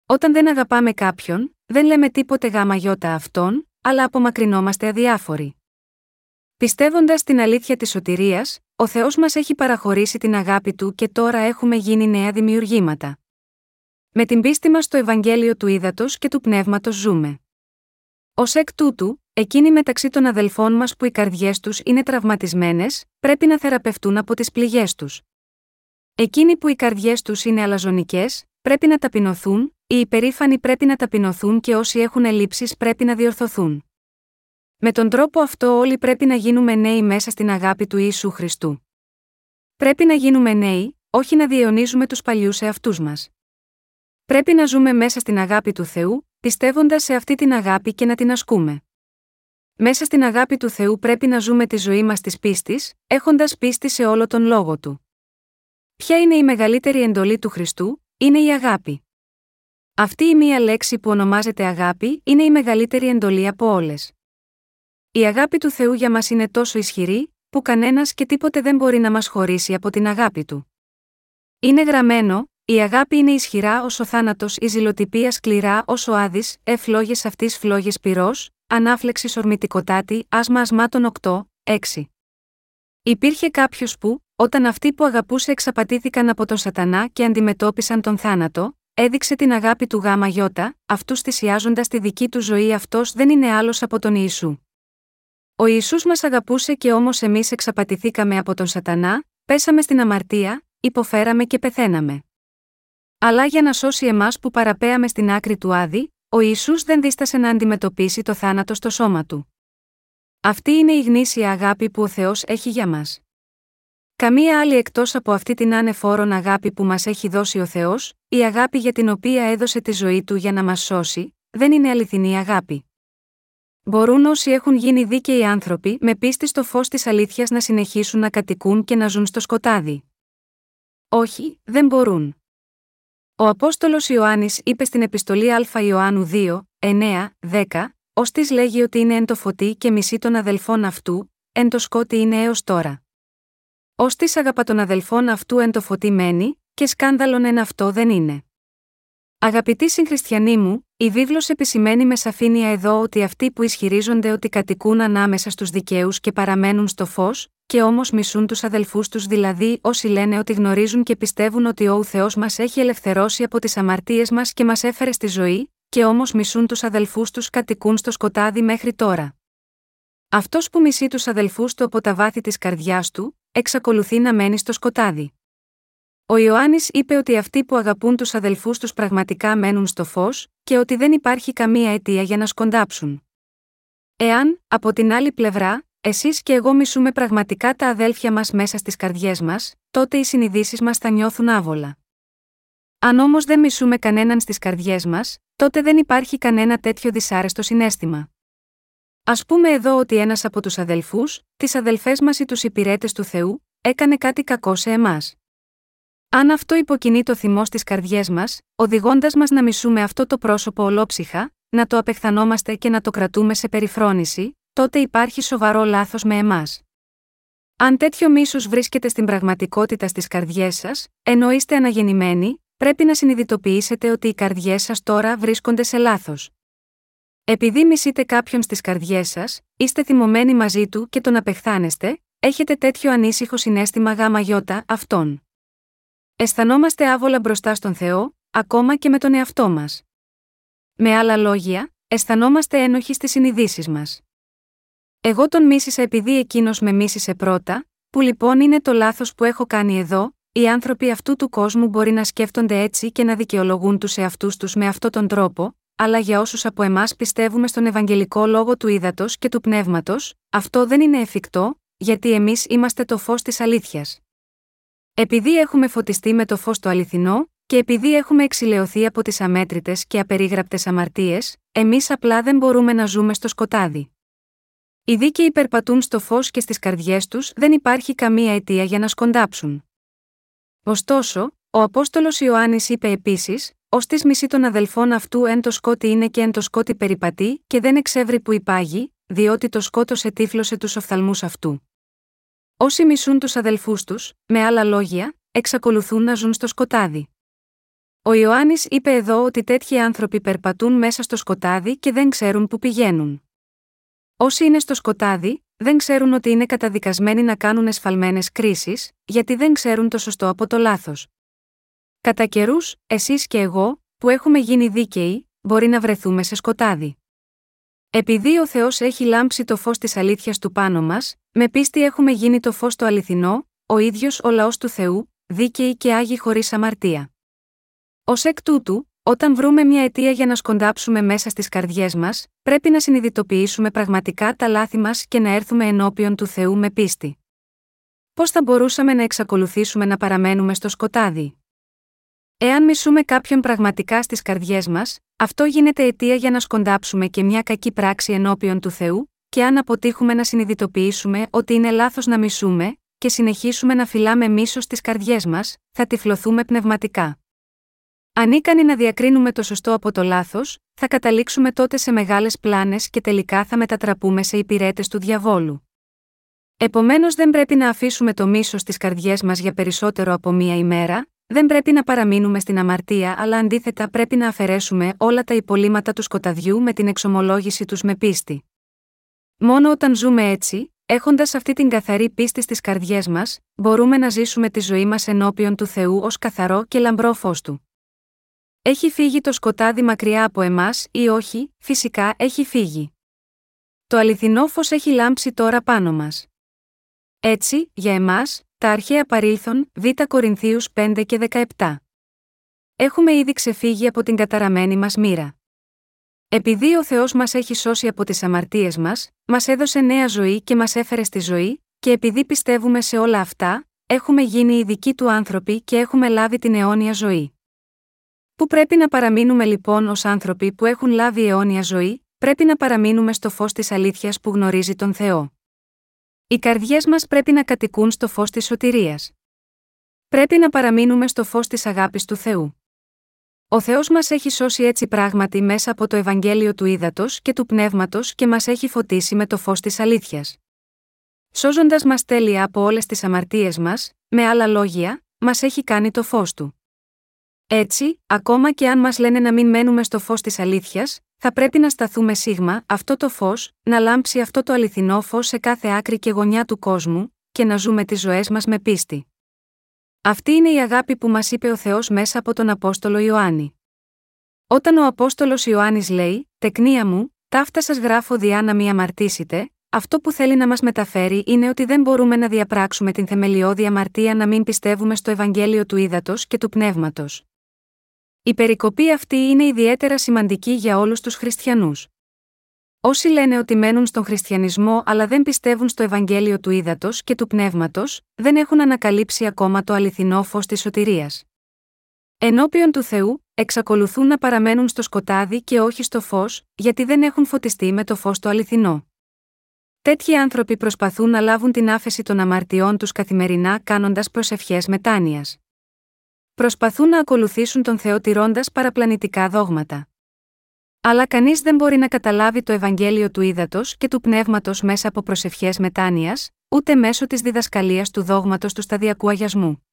Όταν δεν αγαπάμε κάποιον, δεν λέμε τίποτε γάμα γιώτα αυτόν, αλλά απομακρυνόμαστε αδιάφοροι. Πιστεύοντας την αλήθεια της σωτηρίας, ο Θεός μας έχει παραχωρήσει την αγάπη του και τώρα έχουμε γίνει νέα δημιουργήματα. Με την πίστη μας στο Ευαγγέλιο του Ήδατος και του Πνεύματος ζούμε. Ω εκ τούτου, εκείνοι μεταξύ των αδελφών μας που οι καρδιές τους είναι τραυματισμένες, πρέπει να θεραπευτούν από τις πληγές τους. Εκείνοι που οι καρδιές τους είναι αλαζονικές, πρέπει να ταπεινωθούν, οι υπερήφανοι πρέπει να ταπεινωθούν και όσοι έχουν ελλείψεις πρέπει να διορθωθούν. Με τον τρόπο αυτό όλοι πρέπει να γίνουμε νέοι μέσα στην αγάπη του Ιησού Χριστού. Πρέπει να γίνουμε νέοι, όχι να διαιωνίζουμε τους παλιούς εαυτούς μας. Πρέπει να ζούμε μέσα στην αγάπη του Θεού, πιστεύοντας σε αυτή την αγάπη και να την ασκούμε. Μέσα στην αγάπη του Θεού πρέπει να ζούμε τη ζωή μας της πίστης, έχοντας πίστη σε όλο τον λόγο του. Ποια είναι η μεγαλύτερη εντολή του Χριστού, είναι η αγάπη. Αυτή η μία λέξη που ονομάζεται αγάπη είναι η μεγαλύτερη εντολή από όλες. Η αγάπη του Θεού για μας είναι τόσο ισχυρή, που κανένας και τίποτε δεν μπορεί να μας χωρίσει από την αγάπη του. Είναι γραμμένο, η αγάπη είναι ισχυρά ω ο θάνατος, η ζηλοτυπία σκληρά ω ο άδη, εφλόγε αυτής φλόγες πυρός, ανάφλεξης ορμητικοτάτη, άσμα ασμάτων 8, 6. Υπήρχε κάποιος που, όταν αυτοί που αγαπούσε εξαπατήθηκαν από τον Σατανά και αντιμετώπισαν τον θάνατο, έδειξε την αγάπη του γάμα γιώτα, αυτούς θυσιάζοντας τη δική του ζωή αυτός δεν είναι άλλος από τον Ιησού. Ο Ιησούς μας αγαπούσε και όμως εμείς εξαπατηθήκαμε από τον Σατανά, πέσαμε στην αμαρτία, υποφέραμε και πεθαίναμε. Αλλά για να σώσει εμάς που παραπέαμε στην άκρη του άδη, ο Ιησούς δεν δίστασε να αντιμετωπίσει το θάνατο στο σώμα του. Αυτή είναι η γνήσια αγάπη που ο Θεός έχει για μας. Καμία άλλη εκτός από αυτή την άνεφόρον αγάπη που μας έχει δώσει ο Θεός, η αγάπη για την οποία έδωσε τη ζωή του για να μας σώσει, δεν είναι αληθινή αγάπη. Μπορούν όσοι έχουν γίνει δίκαιοι άνθρωποι με πίστη στο φως της αλήθειας να συνεχίσουν να κατοικούν και να ζουν στο σκοτάδι. Όχι, δεν μπορούν. Ο Απόστολος Ιωάννης είπε στην επιστολή Α Ιωάννου 2, 9, 10, ως της λέγει ότι είναι εν το φωτί και μισή των αδελφών αυτού, εν το σκότι είναι έως τώρα. Ω της αγαπα των αδελφών αυτού εν το φωτί μένει, και σκάνδαλον εν αυτό δεν είναι. Αγαπητοί συγχριστιανοί μου, η βίβλος επισημαίνει με σαφήνεια εδώ ότι αυτοί που ισχυρίζονται ότι κατοικούν ανάμεσα στους δικαίους και παραμένουν στο φως, και όμως μισούν τους αδελφούς τους δηλαδή όσοι λένε ότι γνωρίζουν και πιστεύουν ότι ο Θεός μας έχει ελευθερώσει από τις αμαρτίες μας και μας έφερε στη ζωή, και όμως μισούν τους αδελφούς τους κατοικούν στο σκοτάδι μέχρι τώρα. Αυτός που μισεί τους αδελφούς του από τα βάθη της καρδιάς του, εξακολουθεί να μένει στο σκοτάδι. Ο Ιωάννης είπε ότι αυτοί που αγαπούν τους αδελφούς τους πραγματικά μένουν στο φως, και ότι δεν υπάρχει καμία αιτία για να σκοντάψουν. Εάν, από την άλλη πλευρά, εσείς και εγώ μισούμε πραγματικά τα αδέλφια μας μέσα στις καρδιές μας, τότε οι συνειδήσεις μας θα νιώθουν άβολα. Αν όμως δεν μισούμε κανέναν στις καρδιές μας, τότε δεν υπάρχει κανένα τέτοιο δυσάρεστο συνέστημα. Α πούμε εδώ ότι ένας από τους αδελφούς, τις αδελφές μας ή τους υπηρέτες του Θεού, έκανε κάτι κακό σε εμάς. Αν αυτό υποκινεί το θυμό στις καρδιές μας, οδηγώντας μας να μισούμε αυτό το πρόσωπο ολόψυχα, να το απεχθανόμαστε και να το κρατούμε σε περιφρόνηση, τότε υπάρχει σοβαρό λάθος με εμάς. Αν τέτοιο μίσος βρίσκεται στην πραγματικότητα στις καρδιές σας, ενώ είστε αναγεννημένοι, πρέπει να συνειδητοποιήσετε ότι οι καρδιές σας τώρα βρίσκονται σε λάθος. Επειδή μισείτε κάποιον στις καρδιές σας, είστε θυμωμένοι μαζί του και τον απεχθάνεστε, έχετε τέτοιο ανήσυχο συνέστημα γάμα γιώτα αυτόν. Αισθανόμαστε άβολα μπροστά στον Θεό, ακόμα και με τον εαυτό μας. Με άλλα λόγια, αισθανόμαστε ένοχοι στις συνειδήσεις μας. Εγώ τον μίσησα επειδή εκείνος με μίσησε πρώτα, που λοιπόν είναι το λάθος που έχω κάνει εδώ, οι άνθρωποι αυτού του κόσμου μπορεί να σκέφτονται έτσι και να δικαιολογούν τους εαυτούς τους με αυτόν τον τρόπο, αλλά για όσους από εμάς πιστεύουμε στον Ευαγγελικό λόγο του ύδατο και του πνεύματος, αυτό δεν είναι εφικτό, γιατί εμείς είμαστε το φως της αλήθειας. Επειδή έχουμε φωτιστεί με το φως το αληθινό, και επειδή έχουμε εξηλαιωθεί από τις αμέτρητες και απερίγραπτες αμαρτίες, εμείς απλά δεν μπορούμε να ζούμε στο σκοτάδι. Οι δίκαιοι περπατούν στο φως και στις καρδιές τους δεν υπάρχει καμία αιτία για να σκοντάψουν. Ωστόσο, ο Απόστολος Ιωάννης είπε επίσης: Ω της μισή των αδελφών αυτού εν το σκότι είναι και εν το σκότι περιπατεί, και δεν εξεύρει που υπάγει, διότι το σκότος ετύφλωσε τους οφθαλμούς αυτού. Όσοι μισούν τους αδελφούς τους, με άλλα λόγια, εξακολουθούν να ζουν στο σκοτάδι. Ο Ιωάννης είπε εδώ ότι τέτοιοι άνθρωποι περπατούν μέσα στο σκοτάδι και δεν ξέρουν που πηγαίνουν. Όσοι είναι στο σκοτάδι, δεν ξέρουν ότι είναι καταδικασμένοι να κάνουν εσφαλμένες κρίσεις, γιατί δεν ξέρουν το σωστό από το λάθος. Κατά καιρούς, εσείς και εγώ, που έχουμε γίνει δίκαιοι, μπορεί να βρεθούμε σε σκοτάδι. Επειδή ο Θεός έχει λάμψει το φως της αλήθειας του πάνω μας, με πίστη έχουμε γίνει το φως το αληθινό, ο ίδιος ο λαός του Θεού, δίκαιοι και άγιοι χωρίς αμαρτία. Ω εκ τούτου, όταν βρούμε μια αιτία για να σκοντάψουμε μέσα στις καρδιές μας, πρέπει να συνειδητοποιήσουμε πραγματικά τα λάθη μας και να έρθουμε ενώπιον του Θεού με πίστη. Πώς θα μπορούσαμε να εξακολουθήσουμε να παραμένουμε στο σκοτάδι; Εάν μισούμε κάποιον πραγματικά στις καρδιές μας, αυτό γίνεται αιτία για να σκοντάψουμε και μια κακή πράξη ενώπιον του Θεού, και αν αποτύχουμε να συνειδητοποιήσουμε ότι είναι λάθος να μισούμε, και συνεχίσουμε να φυλάμε μίσος στις καρδιές μας, θα τυφλωθούμε πνευματικά. Ανίκανοι να διακρίνουμε το σωστό από το λάθος, θα καταλήξουμε τότε σε μεγάλες πλάνες και τελικά θα μετατραπούμε σε υπηρέτες του διαβόλου. Επομένως δεν πρέπει να αφήσουμε το μίσος στις καρδιές μας για περισσότερο από μία ημέρα, δεν πρέπει να παραμείνουμε στην αμαρτία αλλά αντίθετα πρέπει να αφαιρέσουμε όλα τα υπολείμματα του σκοταδιού με την εξομολόγηση τους με πίστη. Μόνο όταν ζούμε έτσι, έχοντας αυτή την καθαρή πίστη στις καρδιές μας, μπορούμε να ζήσουμε τη ζωή μας ενώπιον του Θεού ως καθαρό και λαμπρό φως του. Έχει φύγει το σκοτάδι μακριά από εμάς ή όχι, φυσικά έχει φύγει. Το αληθινό φως έχει λάμψει τώρα πάνω μας. Έτσι, για εμάς, τα αρχαία παρήλθον, Β Κορινθίους 5 και 17. Έχουμε ήδη ξεφύγει από την καταραμένη μας μοίρα. Επειδή ο Θεός μας έχει σώσει από τις αμαρτίες μας, μας έδωσε νέα ζωή και μας έφερε στη ζωή, και επειδή πιστεύουμε σε όλα αυτά, έχουμε γίνει οι δικοί του άνθρωποι και έχουμε λάβει την αιώνια ζωή. Πού πρέπει να παραμείνουμε λοιπόν ως άνθρωποι που έχουν λάβει αιώνια ζωή, πρέπει να παραμείνουμε στο φως της αλήθειας που γνωρίζει τον Θεό. Οι καρδιές μας πρέπει να κατοικούν στο φως της σωτηρίας. Πρέπει να παραμείνουμε στο φως της αγάπης του Θεού. Ο Θεός μας έχει σώσει έτσι πράγματι μέσα από το Ευαγγέλιο του Ήδατος και του Πνεύματος και μας έχει φωτίσει με το φως της αλήθειας. Σώζοντας μας τέλεια από όλες τις αμαρτίες μας, με άλλα λόγια, μας έχει κάνει το φως του. Έτσι, ακόμα και αν μας λένε να μην μένουμε στο φως της αλήθειας, θα πρέπει να σταθούμε σίγμα αυτό το φως, να λάμψει αυτό το αληθινό φως σε κάθε άκρη και γωνιά του κόσμου, και να ζούμε τις ζωές μας με πίστη. Αυτή είναι η αγάπη που μας είπε ο Θεός μέσα από τον Απόστολο Ιωάννη. Όταν ο Απόστολος Ιωάννης λέει: Τεκνία μου, ταύτα σας γράφω διά να μη αμαρτήσετε, αυτό που θέλει να μας μεταφέρει είναι ότι δεν μπορούμε να διαπράξουμε την θεμελιώδη αμαρτία να μην πιστεύουμε στο Ευαγγέλιο του Ήδατος και του Πνεύματος. Η περικοπή αυτή είναι ιδιαίτερα σημαντική για όλους τους χριστιανούς. Όσοι λένε ότι μένουν στον χριστιανισμό αλλά δεν πιστεύουν στο Ευαγγέλιο του ύδατο και του πνεύματος, δεν έχουν ανακαλύψει ακόμα το αληθινό φως της σωτηρίας. Ενώπιον του Θεού, εξακολουθούν να παραμένουν στο σκοτάδι και όχι στο φως, γιατί δεν έχουν φωτιστεί με το φως το αληθινό. Τέτοιοι άνθρωποι προσπαθούν να λάβουν την άφεση των αμαρτιών τους καθημερινά κάνοντας προσευχές μετάνοιας προσπαθούν να ακολουθήσουν τον Θεό τηρώντας παραπλανητικά δόγματα. Αλλά κανείς δεν μπορεί να καταλάβει το Ευαγγέλιο του ύδατο και του πνεύματος μέσα από προσευχές μετάνοιας, ούτε μέσω της διδασκαλίας του δόγματος του σταδιακού αγιασμού.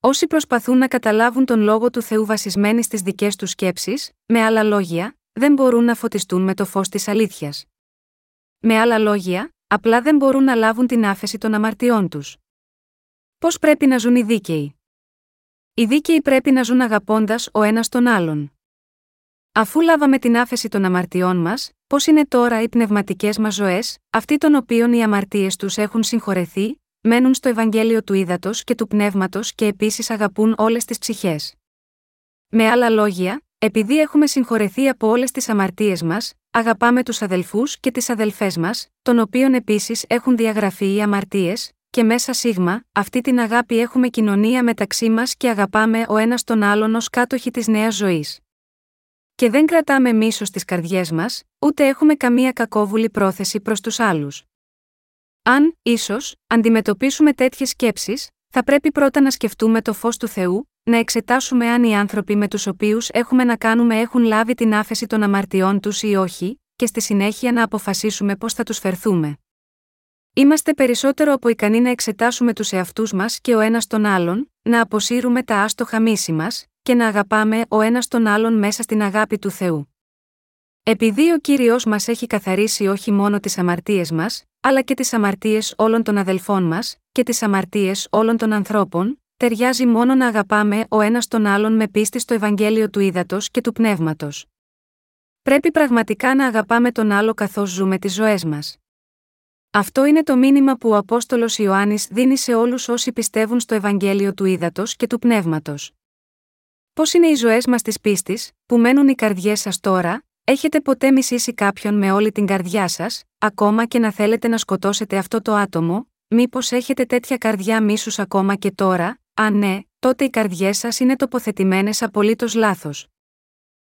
Όσοι προσπαθούν να καταλάβουν τον λόγο του Θεού βασισμένοι στις δικές τους σκέψεις, με άλλα λόγια, δεν μπορούν να φωτιστούν με το φως της αλήθειας. Με άλλα λόγια, απλά δεν μπορούν να λάβουν την άφεση των αμαρτιών τους. Πώς πρέπει να ζουν οι δίκαιοι; Οι δίκαιοι πρέπει να ζουν αγαπώντας ο ένας τον άλλον. Αφού λάβαμε την άφεση των αμαρτιών μας, πώς είναι τώρα οι πνευματικές μας ζωές, αυτοί των οποίων οι αμαρτίες τους έχουν συγχωρεθεί, μένουν στο Ευαγγέλιο του ύδατο και του πνεύματος και επίσης αγαπούν όλες τις ψυχές. Με άλλα λόγια, Επειδή έχουμε συγχωρεθεί από όλες τις αμαρτίες μας, αγαπάμε τους αδελφούς και τις αδελφές μας, των οποίων επίσης έχουν διαγραφεί οι αμαρτίες, και μέσα σίγμα, αυτή την αγάπη έχουμε κοινωνία μεταξύ μας και αγαπάμε ο ένας τον άλλον ως κάτοχοι της νέας ζωής. Και δεν κρατάμε μίσος στις καρδιές μας, ούτε έχουμε καμία κακόβουλη πρόθεση προς τους άλλους. Αν, ίσως, αντιμετωπίσουμε τέτοιες σκέψεις, θα πρέπει πρώτα να σκεφτούμε το φως του Θεού, να εξετάσουμε αν οι άνθρωποι με τους οποίους έχουμε να κάνουμε έχουν λάβει την άφεση των αμαρτιών τους ή όχι, και στη συνέχεια να αποφασίσουμε πώς θα τους φερθούμε. Είμαστε περισσότερο από ικανοί να εξετάσουμε τους εαυτούς μας και ο ένας τον άλλον, να αποσύρουμε τα άστοχα μίση μας, και να αγαπάμε ο ένας τον άλλον μέσα στην αγάπη του Θεού. Επειδή ο κύριος μας έχει καθαρίσει όχι μόνο τις αμαρτίες μας, αλλά και τις αμαρτίες όλων των αδελφών μας, και τις αμαρτίες όλων των ανθρώπων, ταιριάζει μόνο να αγαπάμε ο ένας τον άλλον με πίστη στο Ευαγγέλιο του Ήδατος και του Πνεύματος. Πρέπει πραγματικά να αγαπάμε τον άλλο καθώς ζούμε τις ζωές μας. Αυτό είναι το μήνυμα που ο Απόστολος Ιωάννης δίνει σε όλους όσοι πιστεύουν στο Ευαγγέλιο του Ήδατος και του Πνεύματος. Πώς είναι οι ζωές μας της πίστης, που μένουν οι καρδιές σας τώρα, έχετε ποτέ μισήσει κάποιον με όλη την καρδιά σας, ακόμα και να θέλετε να σκοτώσετε αυτό το άτομο, μήπως έχετε τέτοια καρδιά μίσους ακόμα και τώρα, αν ναι, τότε οι καρδιές σας είναι τοποθετημένες απολύτως λάθος.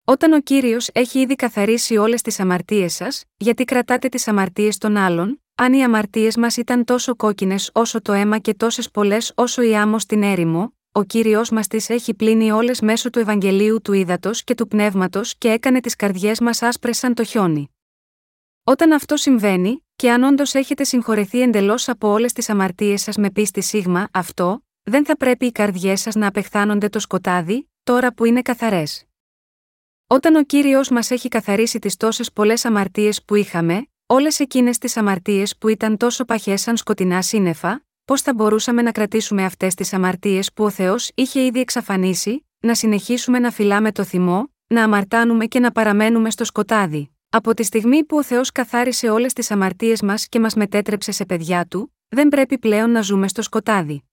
Όταν ο κύριος έχει ήδη καθαρίσει όλες τις αμαρτίες σας, γιατί κρατάτε τις αμαρτίες των άλλων, αν οι αμαρτίες μας ήταν τόσο κόκκινες όσο το αίμα και τόσες πολλές όσο η άμμος στην έρημο, ο κύριος μας τις έχει πλύνει όλες μέσω του Ευαγγελίου του Ήδατος και του Πνεύματος και έκανε τις καρδιές μας άσπρες σαν το χιόνι. Όταν αυτό συμβαίνει, και αν όντως έχετε συγχωρεθεί εντελώς από όλες τις αμαρτίες σας με πίστη σίγμα, αυτό, δεν θα πρέπει οι καρδιές σας να απεχθάνονται το σκοτάδι, τώρα που είναι καθαρές. Όταν ο κύριος μας έχει καθαρίσει τις τόσες πολλές αμαρτίες που είχαμε, όλες εκείνες τις αμαρτίες που ήταν τόσο παχές σαν σκοτεινά σύννεφα, πώς θα μπορούσαμε να κρατήσουμε αυτές τις αμαρτίες που ο Θεός είχε ήδη εξαφανίσει, να συνεχίσουμε να φυλάμε το θυμό, να αμαρτάνουμε και να παραμένουμε στο σκοτάδι. Από τη στιγμή που ο Θεός καθάρισε όλες τις αμαρτίες μας και μας μετέτρεψε σε παιδιά του, δεν πρέπει πλέον να ζούμε στο σκοτάδι.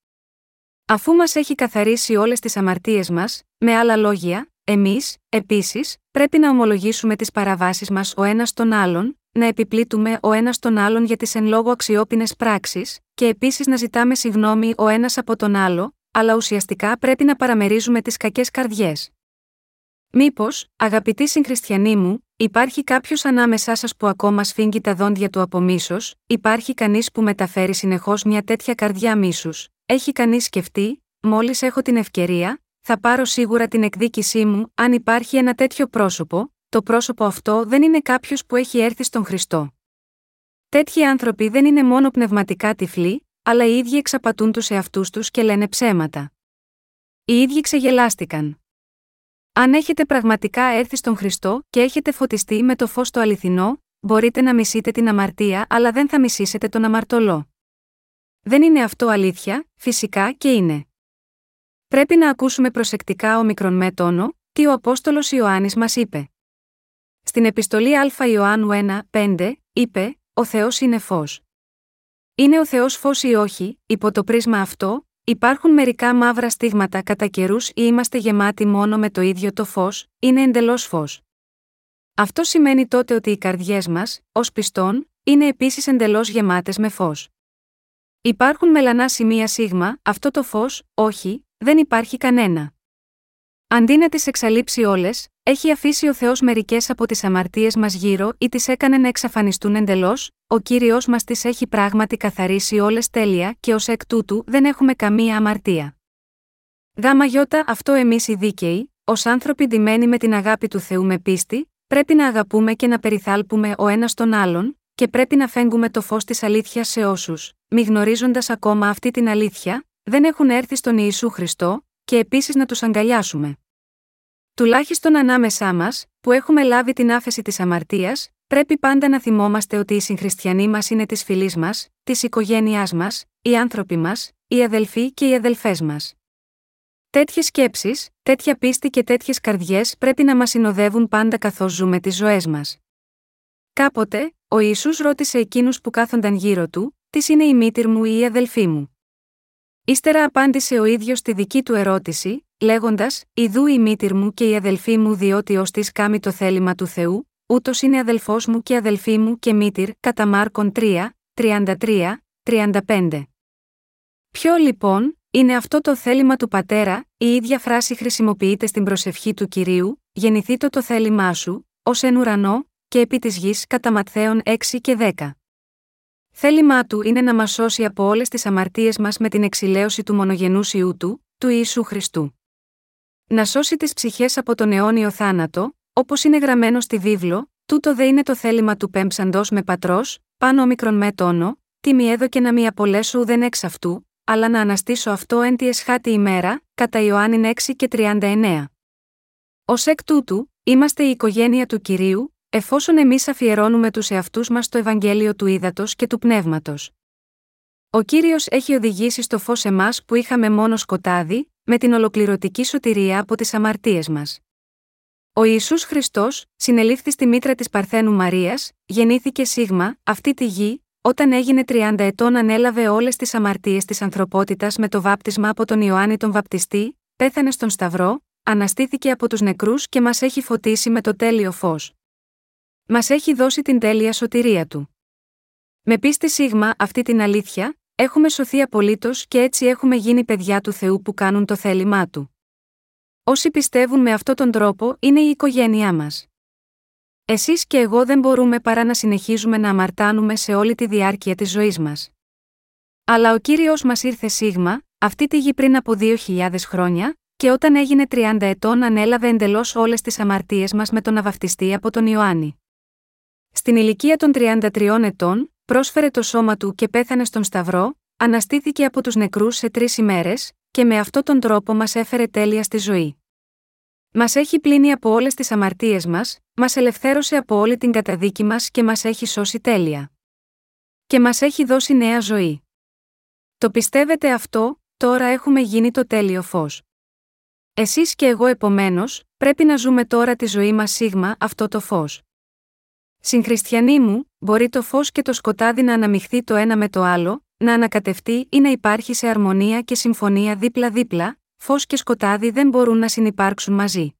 Αφού μας έχει καθαρίσει όλες τις αμαρτίες μας, με άλλα λόγια, εμείς, επίσης, πρέπει να ομολογήσουμε τις παραβάσεις μας ο ένας τον άλλον, να επιπλήττουμε ο ένας τον άλλον για τις εν λόγω αξιόπινες πράξεις, και επίσης να ζητάμε συγγνώμη ο ένας από τον άλλο, αλλά ουσιαστικά πρέπει να παραμερίζουμε τις κακές καρδιές. Μήπως, αγαπητοί συγχριστιανοί μου, υπάρχει κάποιος ανάμεσά σας που ακόμα σφίγγει τα δόντια του από μίσος, υπάρχει κανείς που μεταφέρει συνεχώς μια τέτοια καρδιά μίσους, έχει κανείς σκεφτεί, μόλις έχω την ευκαιρία, θα πάρω σίγουρα την εκδίκησή μου, αν υπάρχει ένα τέτοιο πρόσωπο, το πρόσωπο αυτό δεν είναι κάποιος που έχει έρθει στον Χριστό. Τέτοιοι άνθρωποι δεν είναι μόνο πνευματικά τυφλοί, αλλά οι ίδιοι εξαπατούν τους εαυτούς τους και λένε ψέματα. Οι ίδιοι ξεγελάστηκαν. Αν έχετε πραγματικά έρθει στον Χριστό και έχετε φωτιστεί με το φως το αληθινό, μπορείτε να μισείτε την αμαρτία αλλά δεν θα μισήσετε τον αμαρτωλό. Δεν είναι αυτό αλήθεια, φυσικά και είναι. Πρέπει να ακούσουμε προσεκτικά ο μικρον με τόνο, τι ο Απόστολος Ιωάννης μας είπε. Στην επιστολή Α Ιωάννου 1, 5, είπε: Ο Θεός είναι φως. Είναι ο Θεός φως ή όχι, υπό το πρίσμα αυτό, υπάρχουν μερικά μαύρα στίγματα κατά καιρούς ή είμαστε γεμάτοι μόνο με το ίδιο το φως, είναι εντελώς φως. Αυτό σημαίνει τότε ότι οι καρδιές μας, ως πιστών, είναι επίσης εντελώς γεμάτες με φως. Υπάρχουν μελανά σημεία σίγμα, αυτό το φως, όχι, δεν υπάρχει κανένα. Αντί να τις εξαλείψει όλες, έχει αφήσει ο Θεός μερικές από τις αμαρτίες μας γύρω ή τις έκανε να εξαφανιστούν εντελώς, ο κύριος μας τις έχει πράγματι καθαρίσει όλες τέλεια και ως εκ τούτου δεν έχουμε καμία αμαρτία. Γάμα γιώτα αυτό εμείς οι δίκαιοι, ως άνθρωποι ντυμένοι με την αγάπη του Θεού με πίστη, πρέπει να αγαπούμε και να περιθάλπουμε ο ένας τον άλλον, και πρέπει να φέγγουμε το φως της αλήθειας σε όσους, μη γνωρίζοντας ακόμα αυτή την αλήθεια, δεν έχουν έρθει στον Ιησού Χριστό, και επίσης να τους αγκαλιάσουμε. Τουλάχιστον ανάμεσά μας, που έχουμε λάβει την άφεση της αμαρτίας, πρέπει πάντα να θυμόμαστε ότι οι συγχριστιανοί μας είναι της φυλής μας, της οικογένειάς μας, οι άνθρωποι μας, οι αδελφοί και οι αδελφές μας. Τέτοιες σκέψεις, τέτοια πίστη και τέτοιες καρδιές πρέπει να μας συνοδεύουν πάντα καθώς ζούμε τις ζωές μας. Κάποτε, ο Ιησούς ρώτησε εκείνους που κάθονταν γύρω του, Τι είναι η μήτυρ μου ή η αδελφή μου; Ύστερα απάντησε ο ίδιος στη δική του ερώτηση, λέγοντας: Ιδού η μήτυρ μου και η αδελφή μου, διότι ως της κάμει το θέλημα του Θεού, ούτως είναι αδελφός μου και αδελφή μου και μήτυρ, κατά Μάρκον 3, 33, 35. Ποιο λοιπόν, είναι αυτό το θέλημα του πατέρα, η ίδια φράση χρησιμοποιείται στην προσευχή του κυρίου, γεννηθεί το το θέλημά σου, ως εν ουρανό, και επί της γης κατά Ματθαίων 6 και 10. Θέλημά του είναι να μας σώσει από όλες τις αμαρτίες μας με την εξηλαίωση του μονογενούς ιού του, του Ιησού Χριστού. Να σώσει τις ψυχές από τον αιώνιο θάνατο, όπως είναι γραμμένο στη βίβλο, τούτο δε είναι το θέλημα του πέμψαντο με πατρός, πάνω όμικρον με τόνο, τι μη έδω και να μη απολέσω ουδεν εξ αυτού, αλλά να αναστήσω αυτό εν τη εσχάτη ημέρα, κατά Ιωάννη 6 και 39. Ω εκ τούτου, είμαστε η οικογένεια του κυρίου, εφόσον εμείς αφιερώνουμε τους εαυτούς μας στο Ευαγγέλιο του Ήδατος και του Πνεύματος. Ο κύριος έχει οδηγήσει στο φως εμάς που είχαμε μόνο σκοτάδι, με την ολοκληρωτική σωτηρία από τις αμαρτίες μας. Ο Ιησούς Χριστός, συνελήφθη στη μήτρα της Παρθένου Μαρίας, γεννήθηκε σίγμα, αυτή τη γη, όταν έγινε 30 ετών ανέλαβε όλες τις αμαρτίες της ανθρωπότητας με το βάπτισμα από τον Ιωάννη τον Βαπτιστή, πέθανε στον Σταυρό, αναστήθηκε από τους νεκρούς και μας έχει φωτίσει με το τέλειο φως. Μας έχει δώσει την τέλεια σωτηρία του. Με πίστη σίγμα αυτή την αλήθεια, έχουμε σωθεί απολύτως και έτσι έχουμε γίνει παιδιά του Θεού που κάνουν το θέλημά του. Όσοι πιστεύουν με αυτόν τον τρόπο είναι η οικογένειά μας. Εσείς και εγώ δεν μπορούμε παρά να συνεχίζουμε να αμαρτάνουμε σε όλη τη διάρκεια της ζωής μας. Αλλά ο κύριος μας ήρθε σίγμα, αυτή τη γη πριν από 2.000 χρόνια, και όταν έγινε 30 ετών ανέλαβε εντελώς όλες τις αμαρτίες μας με τον αβαυτιστή από τον Ιωάννη. Στην ηλικία των 33 ετών, πρόσφερε το σώμα του και πέθανε στον Σταυρό, αναστήθηκε από τους νεκρούς σε τρεις ημέρες, και με αυτόν τον τρόπο μας έφερε τέλεια στη ζωή. Μας έχει πλύνει από όλες τις αμαρτίες μας, μας ελευθέρωσε από όλη την καταδίκη μας και μας έχει σώσει τέλεια. Και μας έχει δώσει νέα ζωή. Το πιστεύετε αυτό, τώρα έχουμε γίνει το τέλειο φως. Εσείς και εγώ επομένως, πρέπει να ζούμε τώρα τη ζωή μας σίγμα αυτό το φως. Συγχριστιανοί μου, μπορεί το φως και το σκοτάδι να αναμειχθεί το ένα με το άλλο, να ανακατευτεί ή να υπάρχει σε αρμονία και συμφωνία δίπλα-δίπλα, φως και σκοτάδι δεν μπορούν να συνεπάρξουν μαζί.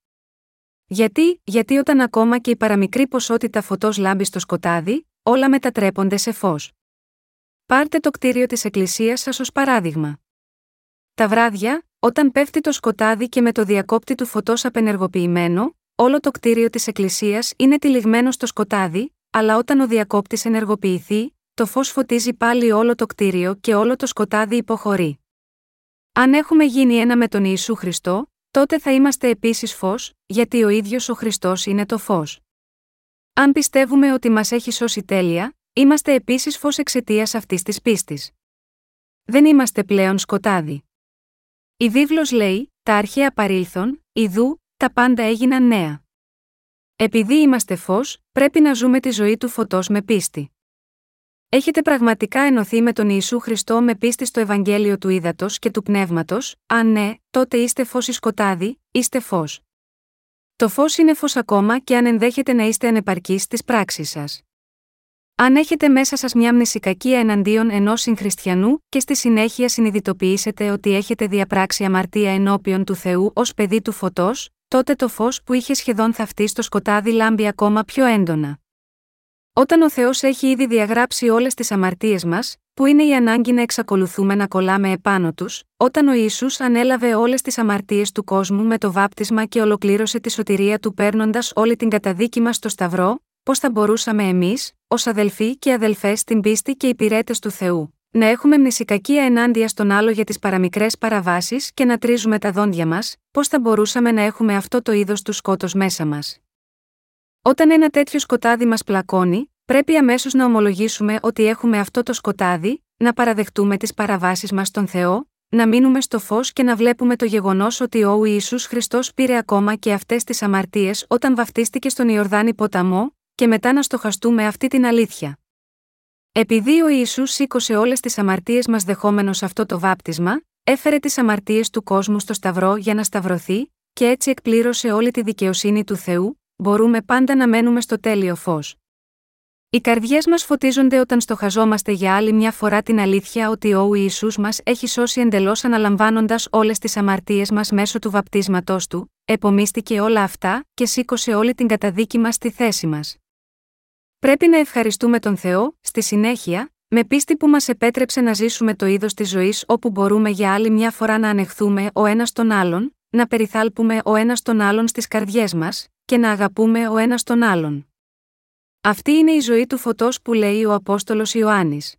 Γιατί, γιατί όταν ακόμα και η παραμικρή ποσότητα φωτός λάμπει στο σκοτάδι, όλα μετατρέπονται σε φως. Πάρτε το κτίριο της Εκκλησίας σας ως παράδειγμα. Τα βράδια, όταν πέφτει το σκοτάδι και με το διακόπτη του φωτός απενεργοποιημένο, όλο το κτίριο της Εκκλησίας είναι τυλιγμένο στο σκοτάδι, αλλά όταν ο διακόπτης ενεργοποιηθεί, το φως φωτίζει πάλι όλο το κτίριο και όλο το σκοτάδι υποχωρεί. Αν έχουμε γίνει ένα με τον Ιησού Χριστό, τότε θα είμαστε επίσης φως, γιατί ο ίδιος ο Χριστός είναι το φως. Αν πιστεύουμε ότι μας έχει σώσει τέλεια, είμαστε επίσης φως εξαιτίας αυτής της πίστης. Δεν είμαστε πλέον σκοτάδι. Η βίβλος λέει: Τα αρχαία παρήλθον, ιδού, τα πάντα έγιναν νέα. Επειδή είμαστε φως, πρέπει να ζούμε τη ζωή του φωτός με πίστη. Έχετε πραγματικά ενωθεί με τον Ιησού Χριστό με πίστη στο Ευαγγέλιο του Ήδατος και του Πνεύματος, αν ναι, τότε είστε φως ή σκοτάδι, είστε φως. Το φως είναι φως ακόμα και αν ενδέχεται να είστε ανεπαρκείς στι πράξει σας. Αν έχετε μέσα σας μια μνησικακία εναντίον ενός συγχριστιανού και στη συνέχεια συνειδητοποιήσετε ότι έχετε διαπράξει αμαρτία ενώπιον του Θεού ως παιδί του φωτός, τότε το φως που είχε σχεδόν θαυτεί στο σκοτάδι λάμπει ακόμα πιο έντονα. Όταν ο Θεός έχει ήδη διαγράψει όλες τις αμαρτίες μας, που είναι η ανάγκη να εξακολουθούμε να κολλάμε επάνω τους, όταν ο Ιησούς ανέλαβε όλες τις αμαρτίες του κόσμου με το βάπτισμα και ολοκλήρωσε τη σωτηρία του παίρνοντας όλη την καταδίκη μας στο Σταυρό, πώς θα μπορούσαμε εμείς, ως αδελφοί και αδελφές στην πίστη και υπηρέτες του Θεού, να έχουμε μνησικακία ενάντια στον άλλο για τις παραμικρές παραβάσεις και να τρίζουμε τα δόντια μας, πώς θα μπορούσαμε να έχουμε αυτό το είδος του σκότω μέσα μας. Όταν ένα τέτοιο σκοτάδι μας πλακώνει, πρέπει αμέσως να ομολογήσουμε ότι έχουμε αυτό το σκοτάδι, να παραδεχτούμε τις παραβάσεις μας στον Θεό, να μείνουμε στο φως και να βλέπουμε το γεγονός ότι ο Ιησούς Χριστός πήρε ακόμα και αυτές τις αμαρτίες όταν βαφτίστηκε στον Ιορδάνη ποταμό, και μετά να στοχαστούμε αυτή την αλήθεια. Επειδή ο Ιησούς σήκωσε όλες τις αμαρτίες μας δεχόμενος αυτό το βάπτισμα, έφερε τις αμαρτίες του κόσμου στο Σταυρό για να σταυρωθεί, και έτσι εκπλήρωσε όλη τη δικαιοσύνη του Θεού, μπορούμε πάντα να μένουμε στο τέλειο φως. Οι καρδιές μας φωτίζονται όταν στοχαζόμαστε για άλλη μια φορά την αλήθεια ότι ο Ιησούς μας έχει σώσει εντελώς αναλαμβάνοντας όλες τις αμαρτίες μας μέσω του βαπτίσματός του, επομίστηκε όλα αυτά και σήκωσε όλη την καταδίκη μας στη θέση μας. Πρέπει να ευχαριστούμε τον Θεό, στη συνέχεια, με πίστη που μας επέτρεψε να ζήσουμε το είδος της ζωής όπου μπορούμε για άλλη μια φορά να ανεχθούμε ο ένας τον άλλον, να περιθάλπουμε ο ένας τον άλλον στις καρδιές μας, και να αγαπούμε ο ένας τον άλλον. Αυτή είναι η ζωή του φωτός που λέει ο Απόστολος Ιωάννης.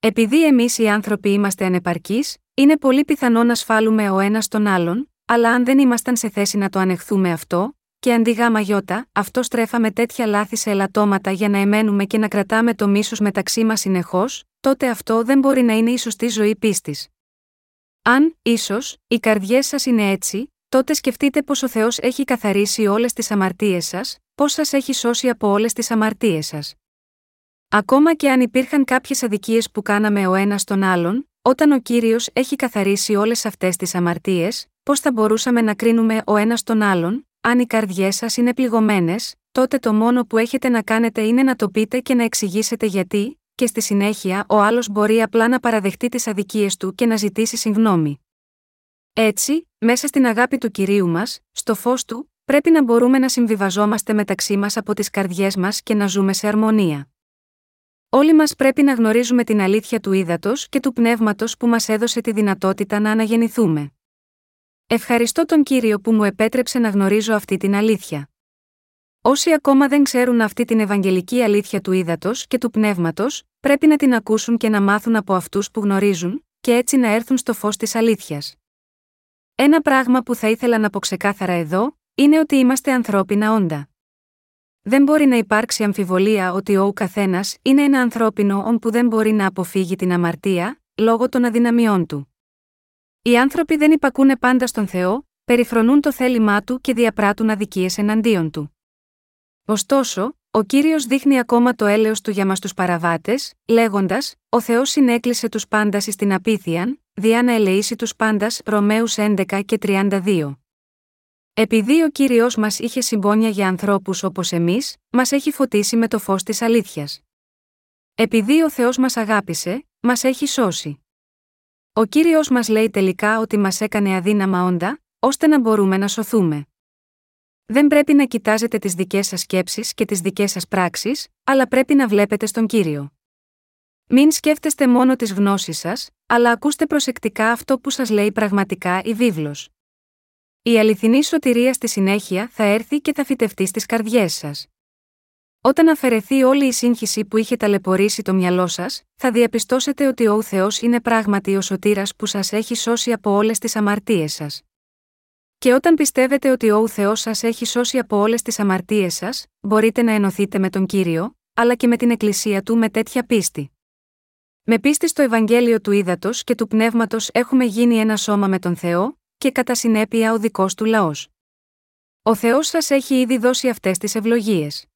Επειδή εμείς οι άνθρωποι είμαστε ανεπαρκείς, είναι πολύ πιθανό να σφάλουμε ο ένας τον άλλον, αλλά αν δεν ήμασταν σε θέση να το ανεχθούμε αυτό, και αντί γάμα γιώτα, αυτό στρέφαμε τέτοια λάθη σε ελαττώματα για να εμένουμε και να κρατάμε το μίσος μεταξύ μας συνεχώς, τότε αυτό δεν μπορεί να είναι η σωστή ζωή πίστης. Αν, ίσως, οι καρδιές σας είναι έτσι, τότε σκεφτείτε πως ο Θεός έχει καθαρίσει όλες τις αμαρτίες σας, πώ σας έχει σώσει από όλες τις αμαρτίες σας. Ακόμα και αν υπήρχαν κάποιες αδικίες που κάναμε ο ένας τον άλλον, όταν ο κύριος έχει καθαρίσει όλες αυτές τις αμαρτίες, πώ θα μπορούσαμε να κρίνουμε ο ένας τον άλλον, αν οι καρδιές σας είναι πληγωμένες, τότε το μόνο που έχετε να κάνετε είναι να το πείτε και να εξηγήσετε γιατί, και στη συνέχεια ο άλλος μπορεί απλά να παραδεχτεί τις αδικίες του και να ζητήσει συγγνώμη. Έτσι, μέσα στην αγάπη του κυρίου μας, στο φως του, πρέπει να μπορούμε να συμβιβαζόμαστε μεταξύ μας από τις καρδιές μας και να ζούμε σε αρμονία. Όλοι μας πρέπει να γνωρίζουμε την αλήθεια του ύδατος και του πνεύματος που μας έδωσε τη δυνατότητα να αναγεννηθούμε. Ευχαριστώ τον κύριο που μου επέτρεψε να γνωρίζω αυτή την αλήθεια. Όσοι ακόμα δεν ξέρουν αυτή την ευαγγελική αλήθεια του ύδατο και του πνεύματος, πρέπει να την ακούσουν και να μάθουν από αυτούς που γνωρίζουν, και έτσι να έρθουν στο φως της αλήθειας. Ένα πράγμα που θα ήθελα να πω ξεκάθαρα εδώ, είναι ότι είμαστε ανθρώπινα όντα. Δεν μπορεί να υπάρξει αμφιβολία ότι ο καθένας είναι ένα ανθρώπινο όν που δεν μπορεί να αποφύγει την αμαρτία, λόγω των αδυναμιών του. Οι άνθρωποι δεν υπακούνε πάντα στον Θεό, περιφρονούν το θέλημά του και διαπράττουν αδικίες εναντίον του. Ωστόσο, ο κύριος δείχνει ακόμα το έλεος του για μας τους παραβάτες, λέγοντας: Ο Θεός συνέκλεισε τους πάντας στην απίθιαν, διά να ελεήσει τους πάντας Ρωμαίους 11 και 32. Επειδή ο κύριος μας είχε συμπόνια για ανθρώπους όπως εμείς, μας έχει φωτίσει με το φως της αλήθειας. Επειδή ο Θεός μας αγάπησε, μας έχει σώσει. Ο κύριος μας λέει τελικά ότι μας έκανε αδύναμα όντα, ώστε να μπορούμε να σωθούμε. Δεν πρέπει να κοιτάζετε τις δικές σας σκέψεις και τις δικές σας πράξεις, αλλά πρέπει να βλέπετε στον κύριο. Μην σκέφτεστε μόνο τις γνώσεις σας, αλλά ακούστε προσεκτικά αυτό που σας λέει πραγματικά η βίβλος. Η αληθινή σωτηρία στη συνέχεια θα έρθει και θα φυτευτεί στις καρδιές σας. Όταν αφαιρεθεί όλη η σύγχυση που είχε ταλαιπωρήσει το μυαλό σας, θα διαπιστώσετε ότι ο Θεός είναι πράγματι ο σωτήρας που σας έχει σώσει από όλες τις αμαρτίες σας. Και όταν πιστεύετε ότι ο Θεός σας έχει σώσει από όλες τις αμαρτίες σας, μπορείτε να ενωθείτε με τον κύριο, αλλά και με την Εκκλησία του με τέτοια πίστη. Με πίστη στο Ευαγγέλιο του Ήδατος και του Πνεύματος έχουμε γίνει ένα σώμα με τον Θεό, και κατά συνέπεια ο δικός του λαός. Ο Θεός σας έχει ήδη δώσει αυτές τις ευλογίες.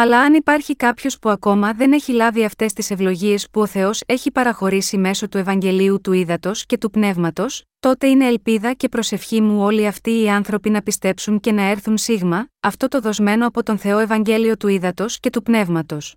Αλλά αν υπάρχει κάποιος που ακόμα δεν έχει λάβει αυτές τις ευλογίες που ο Θεός έχει παραχωρήσει μέσω του Ευαγγελίου του Ήδατος και του Πνεύματος, τότε είναι ελπίδα και προσευχή μου όλοι αυτοί οι άνθρωποι να πιστέψουν και να έρθουν σίγμα, αυτό το δοσμένο από τον Θεό Ευαγγέλιο του Ήδατος και του Πνεύματος.